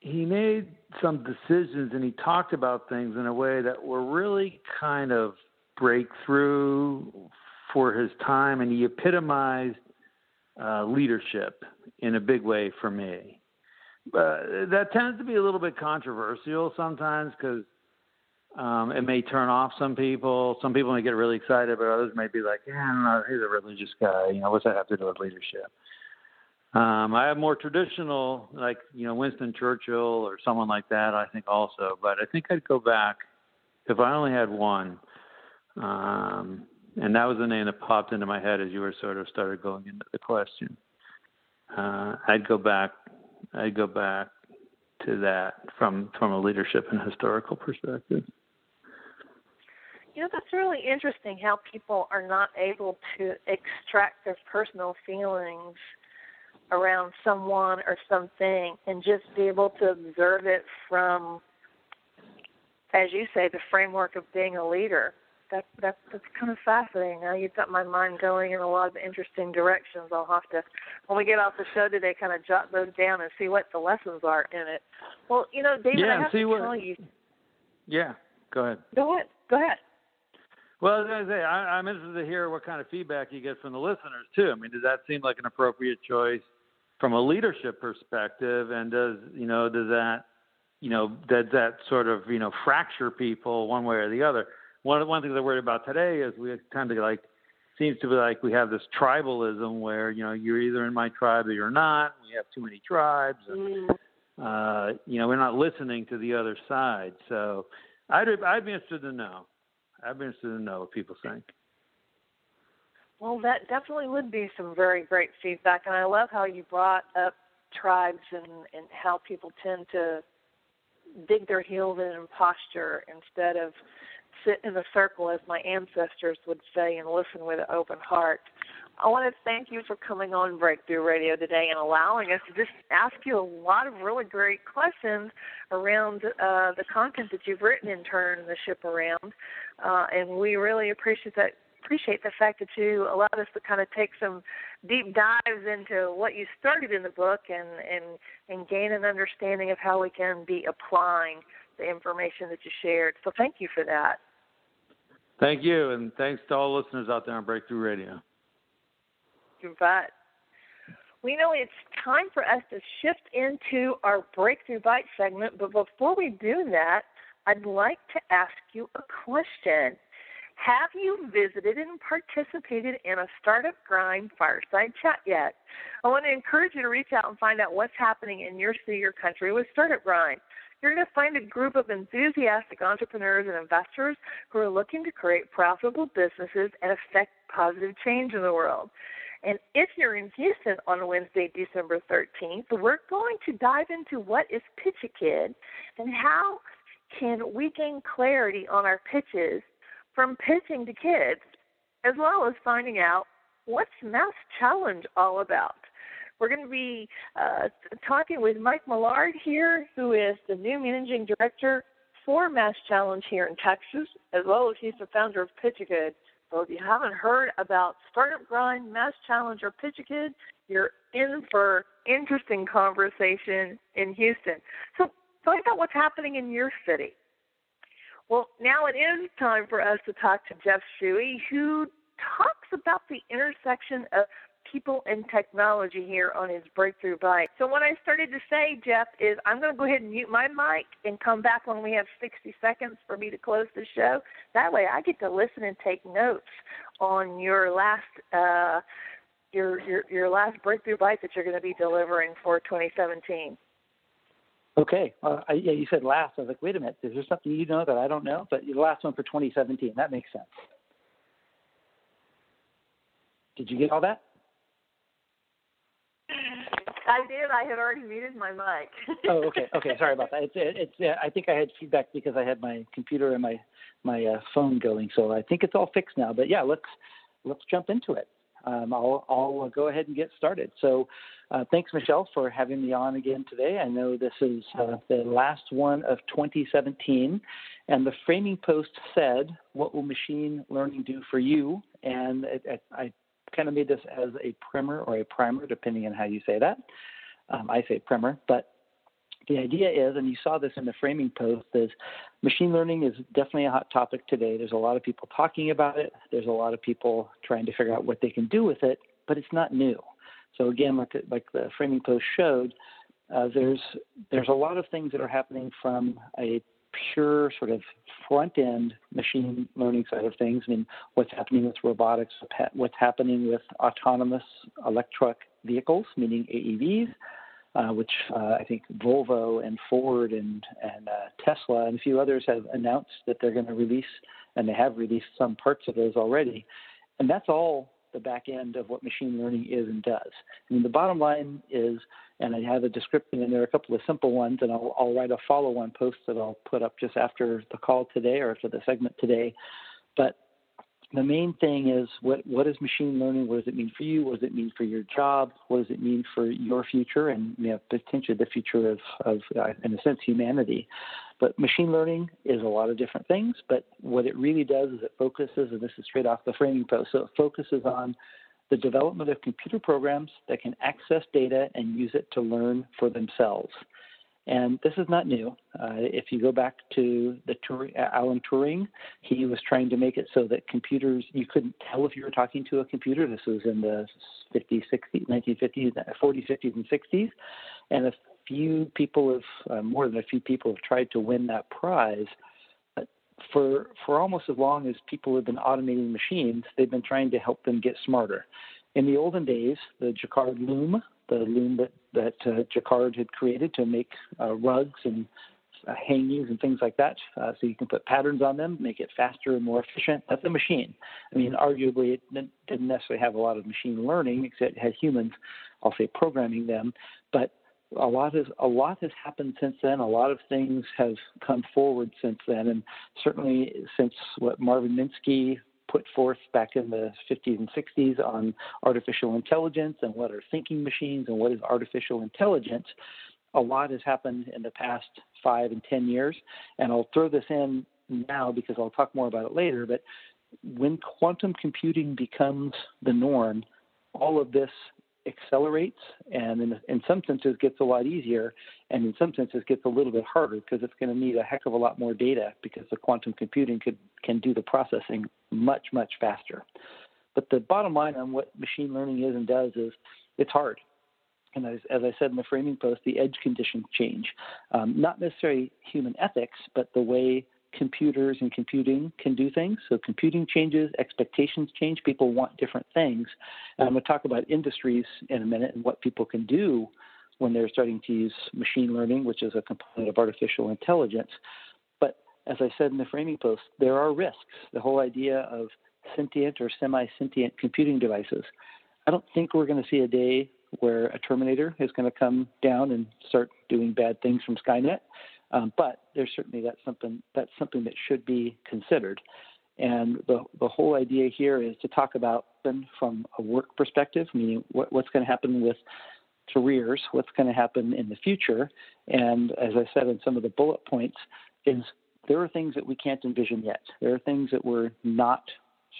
he made some decisions and he talked about things in a way that were really kind of breakthrough for his time, and he epitomized uh, leadership in a big way for me. Uh, that tends to be a little bit controversial sometimes because um, it may turn off some people. Some people may get really excited, but others may be like, "Yeah, he's a religious guy. You know, what's that have to do with leadership?" Um, I have more traditional, like you know, Winston Churchill or someone like that. I think also, but I think I'd go back if I only had one. Um, and that was the name that popped into my head as you were sort of started going into the question. Uh, I'd go back. I'd go back to that from from a leadership and historical perspective. You know, that's really interesting how people are not able to extract their personal feelings around someone or something and just be able to observe it from, as you say, the framework of being a leader that that that's kind of fascinating. Now you've got my mind going in a lot of interesting directions. I'll have to, when we get off the show today, kind of jot those down and see what the lessons are in it. Well, you know, David, yeah, I have to what, tell you. Yeah, go ahead. Go ahead. Go ahead. Well, as I say, I, I'm interested to hear what kind of feedback you get from the listeners too. I mean, does that seem like an appropriate choice from a leadership perspective, and does you know does that you know does that sort of you know fracture people one way or the other? one one thing that I worry about today is we kind of like seems to be like we have this tribalism where you know you're either in my tribe or you're not. We have too many tribes, and mm. uh, you know we're not listening to the other side. So I'd I'd be interested to know. I'd be interested to know what people think. Well, that definitely would be some very great feedback, and I love how you brought up tribes and and how people tend to dig their heels in and posture instead of sit in a circle, as my ancestors would say, and listen with an open heart. I want to thank you for coming on Breakthrough Radio today and allowing us to just ask you a lot of really great questions around uh, the content that you've written in Turn the Ship Around. Uh, and we really appreciate that. Appreciate the fact that you allowed us to kind of take some deep dives into what you started in the book and and and gain an understanding of how we can be applying the information that you shared. So thank you for that. Thank you, and thanks to all listeners out there on Breakthrough Radio. Bet. We know it's time for us to shift into our Breakthrough Bite segment, but before we do that, I'd like to ask you a question. Have you visited and participated in a Startup Grind fireside chat yet? I want to encourage you to reach out and find out what's happening in your city or country with Startup Grind. You're going to find a group of enthusiastic entrepreneurs and investors who are looking to create profitable businesses and affect positive change in the world. And if you're in Houston on Wednesday, December 13th, we're going to dive into what is Pitch a Kid and how can we gain clarity on our pitches from pitching to kids, as well as finding out what's Mass Challenge all about. We're going to be uh, talking with Mike Millard here, who is the new managing director for Mass Challenge here in Texas, as well as he's the founder of Pitch a Kid. So if you haven't heard about Startup Grind, Mass Challenge, or Pitch Kid, you're in for interesting conversation in Houston. So find out what's happening in your city. Well, now it is time for us to talk to Jeff Shuey, who talks about the intersection of people and technology here on his Breakthrough Bite. So what I started to say, Jeff, is I'm going to go ahead and mute my mic and come back when we have 60 seconds for me to close the show. That way, I get to listen and take notes on your last. Uh, your, your your last breakthrough bite that you're going to be delivering for 2017. Okay. Uh, I, yeah, you said last. I was like, wait a minute. Is there something you know that I don't know? But the last one for 2017. That makes sense. Did you get all that? I did. I had already muted my mic. oh, okay. Okay. Sorry about that. It's it's. Uh, I think I had feedback because I had my computer and my my uh, phone going. So I think it's all fixed now. But yeah, let's let's jump into it. Um, I'll, I'll go ahead and get started. So, uh, thanks, Michele, for having me on again today. I know this is uh, the last one of 2017, and the framing post said, "What will machine learning do for you?" And it, it, I kind of made this as a primer or a primer, depending on how you say that. Um, I say primer, but the idea is, and you saw this in the framing post, is machine learning is definitely a hot topic today. There's a lot of people talking about it. There's a lot of people trying to figure out what they can do with it, but it's not new. So again, like, like the framing post showed, uh, there's there's a lot of things that are happening from a pure sort of front end machine learning side of things. I mean, what's happening with robotics, what's happening with autonomous electric vehicles, meaning AEVs, uh, which uh, I think Volvo and Ford and, and uh, Tesla and a few others have announced that they're going to release, and they have released some parts of those already. And that's all the back end of what machine learning is and does. I mean, the bottom line is, and I have a description, and there are a couple of simple ones, and I'll, I'll write a follow-on post that I'll put up just after the call today or after the segment today. But the main thing is what what is machine learning? What does it mean for you? What does it mean for your job? What does it mean for your future and you know, potentially the future of, of uh, in a sense, humanity? But machine learning is a lot of different things. But what it really does is it focuses, and this is straight off the framing post, so it focuses on the development of computer programs that can access data and use it to learn for themselves. And this is not new. Uh, if you go back to the Turing, Alan Turing, he was trying to make it so that computers, you couldn't tell if you were talking to a computer. This was in the 50s, 60s, 1950s, 40s, 50s, and 60s. And a few people have, uh, more than a few people have tried to win that prize. For, for almost as long as people have been automating machines, they've been trying to help them get smarter. In the olden days, the Jacquard loom the loom that that uh, Jacquard had created to make uh, rugs and uh, hangings and things like that. Uh, so you can put patterns on them, make it faster and more efficient. That's a machine. I mean, arguably, it didn't necessarily have a lot of machine learning, except it had humans, I'll say, programming them. But a lot has a lot has happened since then. A lot of things have come forward since then, and certainly since what Marvin Minsky put forth back in the 50s and 60s on artificial intelligence and what are thinking machines and what is artificial intelligence. A lot has happened in the past five and 10 years. And I'll throw this in now because I'll talk more about it later. But when quantum computing becomes the norm, all of this accelerates and in, in some senses gets a lot easier and in some senses gets a little bit harder because it's going to need a heck of a lot more data because the quantum computing could can do the processing much much faster but the bottom line on what machine learning is and does is it's hard and as, as I said in the framing post, the edge conditions change. Um, not necessarily human ethics, but the way computers and computing can do things. So computing changes, expectations change, people want different things. And I'm going to talk about industries in a minute and what people can do when they're starting to use machine learning, which is a component of artificial intelligence. But as I said in the framing post, there are risks. The whole idea of sentient or semi sentient computing devices. I don't think we're going to see a day where a Terminator is going to come down and start doing bad things from Skynet. Um, but there's certainly that's something that's something that should be considered. And the the whole idea here is to talk about them from a work perspective, meaning what, what's going to happen with careers, what's going to happen in the future. And as I said in some of the bullet points, is there are things that we can't envision yet. There are things that we're not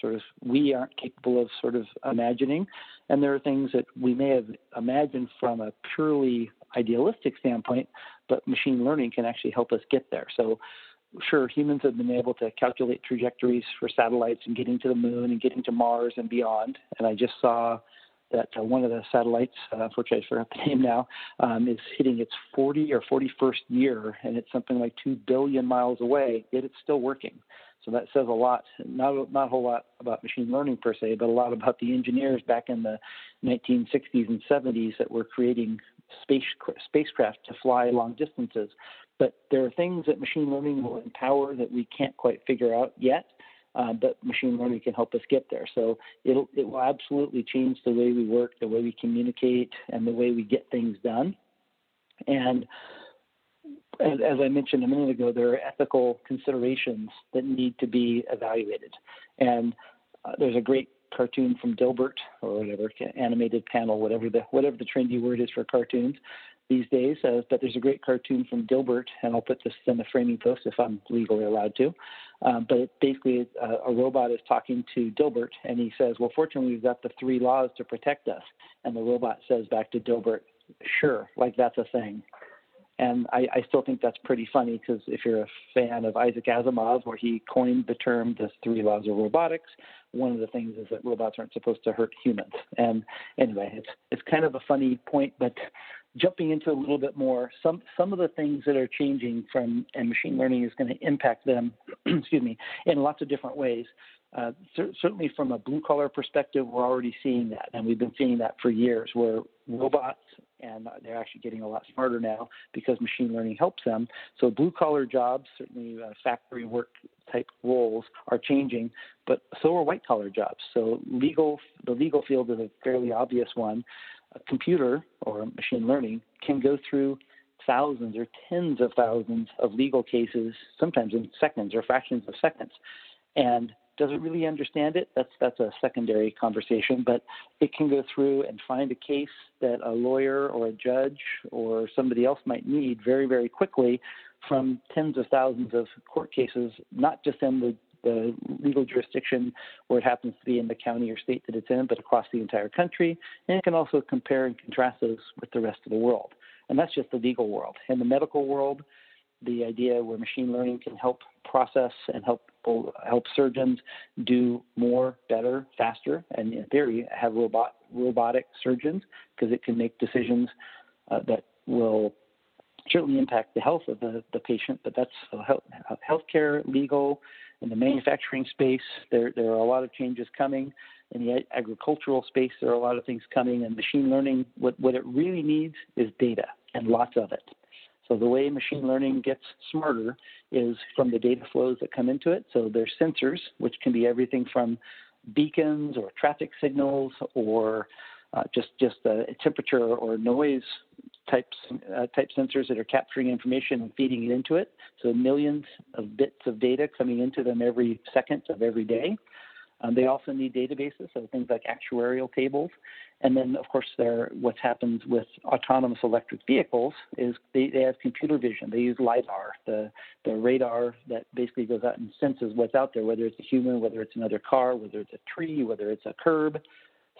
sort of we aren't capable of sort of imagining, and there are things that we may have imagined from a purely idealistic standpoint, but machine learning can actually help us get there. So sure, humans have been able to calculate trajectories for satellites and getting to the moon and getting to Mars and beyond. And I just saw that uh, one of the satellites, uh, unfortunately I forgot the name now, um, is hitting its 40 or 41st year, and it's something like 2 billion miles away, yet it's still working. So that says a lot, not, not a whole lot about machine learning per se, but a lot about the engineers back in the 1960s and 70s that were creating space, spacecraft to fly long distances. But there are things that machine learning will empower that we can't quite figure out yet uh, but machine learning can help us get there. So it'll it will absolutely change the way we work, the way we communicate, and the way we get things done. And as, as I mentioned a minute ago, there are ethical considerations that need to be evaluated. And uh, there's a great cartoon from Dilbert or whatever animated panel, whatever the whatever the trendy word is for cartoons, these days. Uh, but there's a great cartoon from Dilbert, and I'll put this in the framing post if I'm legally allowed to. Um, but it basically, uh, a robot is talking to Dilbert, and he says, "Well, fortunately, we've got the three laws to protect us." And the robot says back to Dilbert, "Sure, like that's a thing." And I, I still think that's pretty funny because if you're a fan of Isaac Asimov, where he coined the term the three laws of robotics, one of the things is that robots aren't supposed to hurt humans. And anyway, it's it's kind of a funny point, but jumping into a little bit more, some some of the things that are changing from and machine learning is going to impact them, excuse me, in lots of different ways. Uh, cer- certainly, from a blue collar perspective, we're already seeing that, and we've been seeing that for years, where robots and they're actually getting a lot smarter now because machine learning helps them. So blue collar jobs, certainly uh, factory work type roles, are changing, but so are white collar jobs. So legal, the legal field is a fairly obvious one a computer or machine learning can go through thousands or tens of thousands of legal cases, sometimes in seconds or fractions of seconds. And does it really understand it? That's that's a secondary conversation, but it can go through and find a case that a lawyer or a judge or somebody else might need very very quickly from tens of thousands of court cases, not just in the the legal jurisdiction where it happens to be in the county or state that it's in, but across the entire country. And it can also compare and contrast those with the rest of the world. And that's just the legal world. In the medical world, the idea where machine learning can help process and help help surgeons do more, better, faster, and in theory have robot robotic surgeons because it can make decisions uh, that will certainly impact the health of the, the patient. But that's uh, health, healthcare, legal, in the manufacturing space, there, there are a lot of changes coming. In the agricultural space, there are a lot of things coming. And machine learning, what, what it really needs is data and lots of it. So the way machine learning gets smarter is from the data flows that come into it. So there's sensors, which can be everything from beacons or traffic signals or uh, just just a temperature or noise type uh, type sensors that are capturing information and feeding it into it. So millions of bits of data coming into them every second of every day. Um, they also need databases, so things like actuarial tables. And then, of course, there happens with autonomous electric vehicles is they, they have computer vision. They use lidar, the the radar that basically goes out and senses what's out there, whether it's a human, whether it's another car, whether it's a tree, whether it's a curb.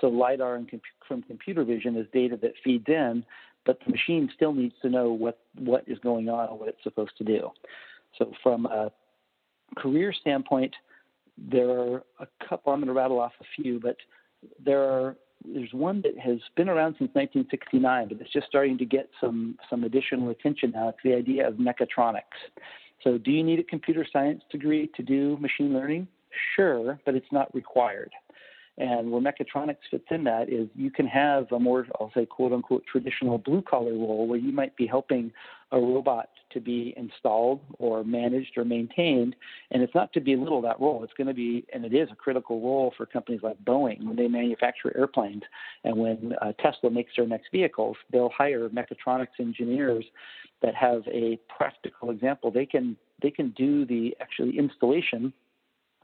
So lidar and comp- from computer vision is data that feeds in, but the machine still needs to know what what is going on and what it's supposed to do. So from a career standpoint, there are a couple. I'm going to rattle off a few, but there are there's one that has been around since 1969, but it's just starting to get some some additional attention now. It's the idea of mechatronics. So, do you need a computer science degree to do machine learning? Sure, but it's not required. And where mechatronics fits in that is you can have a more, I'll say, quote unquote, traditional blue collar role where you might be helping a robot to be installed or managed or maintained. And it's not to belittle that role. It's going to be, and it is a critical role for companies like Boeing when they manufacture airplanes. And when uh, Tesla makes their next vehicles, they'll hire mechatronics engineers that have a practical example. They can they can do the actually installation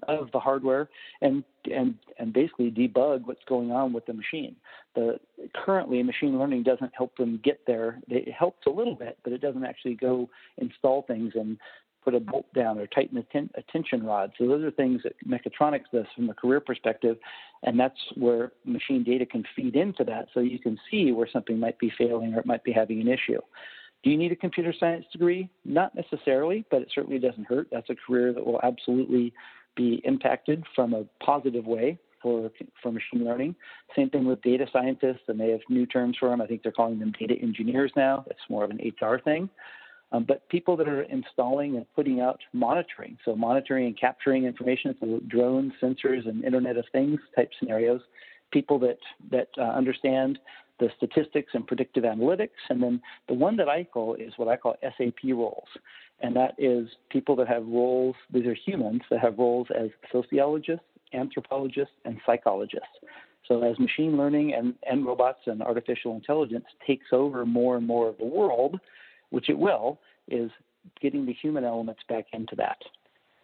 of the hardware and and and basically debug what's going on with the machine. The currently machine learning doesn't help them get there. It helps a little bit, but it doesn't actually go install things and put a bolt down or tighten a, ten, a tension rod. So those are things that mechatronics does from a career perspective, and that's where machine data can feed into that, so you can see where something might be failing or it might be having an issue. Do you need a computer science degree? Not necessarily, but it certainly doesn't hurt. That's a career that will absolutely be impacted from a positive way for for machine learning. Same thing with data scientists, and they have new terms for them. I think they're calling them data engineers now. That's more of an HR thing. Um, but people that are installing and putting out monitoring, so monitoring and capturing information, so drones, sensors, and Internet of Things type scenarios, people that that uh, understand the statistics and predictive analytics, and then the one that I call is what I call SAP roles, and that is people that have roles. These are humans that have roles as sociologists, anthropologists, and psychologists. So as machine learning and, and robots and artificial intelligence takes over more and more of the world, which it will, is getting the human elements back into that.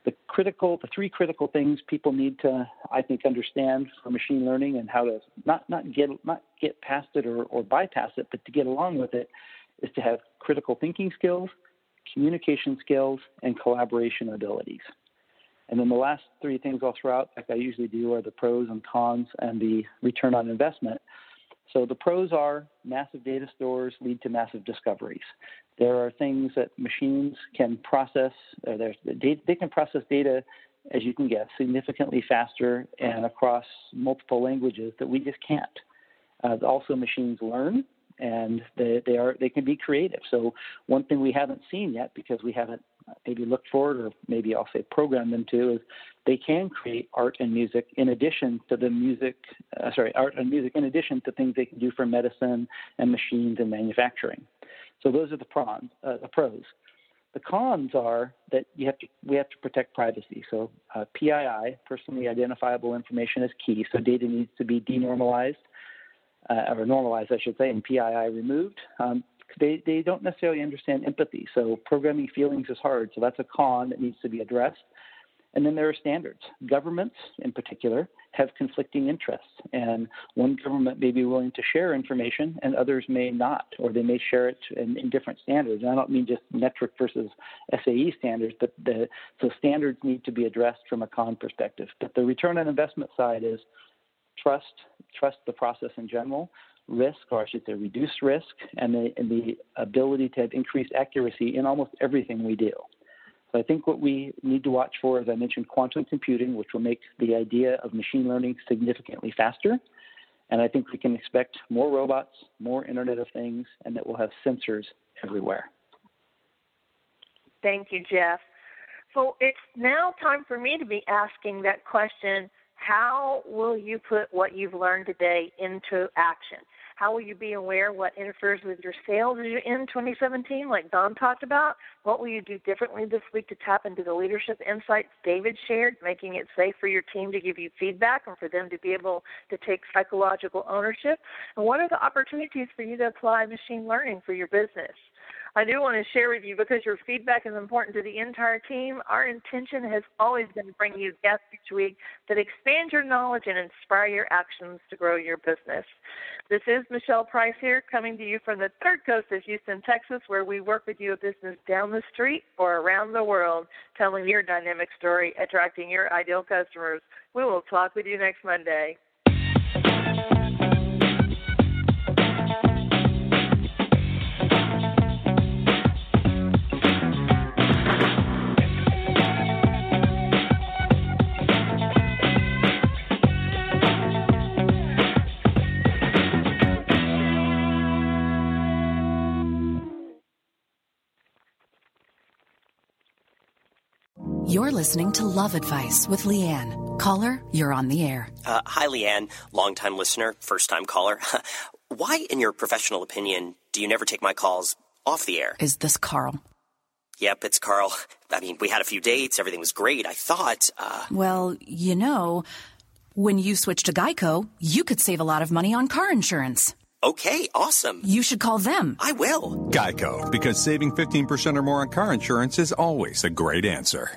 The critical, the three critical things people need to, I think, understand for machine learning and how to not not get not get past it or, or bypass it, but to get along with it, is to have critical thinking skills, communication skills, and collaboration abilities. And then the last three things I'll throw out, like I usually do, are the pros and cons and the return on investment. So the pros are massive data stores lead to massive discoveries. There are things that machines can process. Uh, they can process data, as you can guess, significantly faster and across multiple languages that we just can't. Uh, also, machines learn, and they, they are they can be creative. So one thing we haven't seen yet because we haven't maybe looked forward or maybe I'll say them to is they can create art and music in addition to the music uh, sorry art and music in addition to things they can do for medicine and machines and manufacturing. So those are the pros. Uh, the pros. The cons are that you have to we have to protect privacy. So uh, PII, personally identifiable information, is key. So data needs to be denormalized uh, or normalized, I should say, and PII removed. Um, they, they don't necessarily understand empathy. So programming feelings is hard. So that's a con that needs to be addressed. And then there are standards. Governments, in particular, have conflicting interests. And one government may be willing to share information and others may not, or they may share it in, in different standards. And I don't mean just metric versus SAE standards, but the, so standards need to be addressed from a con perspective. But the return on investment side is trust, trust the process in general, risk, or I should say reduce risk, and the, and the ability to have increased accuracy in almost everything we do. So I think what we need to watch for, as I mentioned, quantum computing, which will make the idea of machine learning significantly faster. And I think we can expect more robots, more Internet of Things, and that we'll have sensors everywhere. Thank you, Jeff. So it's now time for me to be asking that question how will you put what you've learned today into action? How will you be aware what interferes with your sales in 2017, like Don talked about? What will you do differently this week to tap into the leadership insights David shared, making it safe for your team to give you feedback and for them to be able to take psychological ownership? And what are the opportunities for you to apply machine learning for your business? I do want to share with you because your feedback is important to the entire team. Our intention has always been to bring you guests each week that expand your knowledge and inspire your actions to grow your business. This is Michele Price here, coming to you from the third coast of Houston, Texas, where we work with you a business down the street or around the world, telling your dynamic story, attracting your ideal customers. We will talk with you next Monday. You're listening to Love Advice with Leanne. Caller, you're on the air. Uh, hi, Leanne. Longtime listener, first time caller. Why, in your professional opinion, do you never take my calls off the air? Is this Carl? Yep, it's Carl. I mean, we had a few dates, everything was great. I thought. Uh... Well, you know, when you switch to Geico, you could save a lot of money on car insurance. Okay, awesome. You should call them. I will. Geico, because saving 15% or more on car insurance is always a great answer.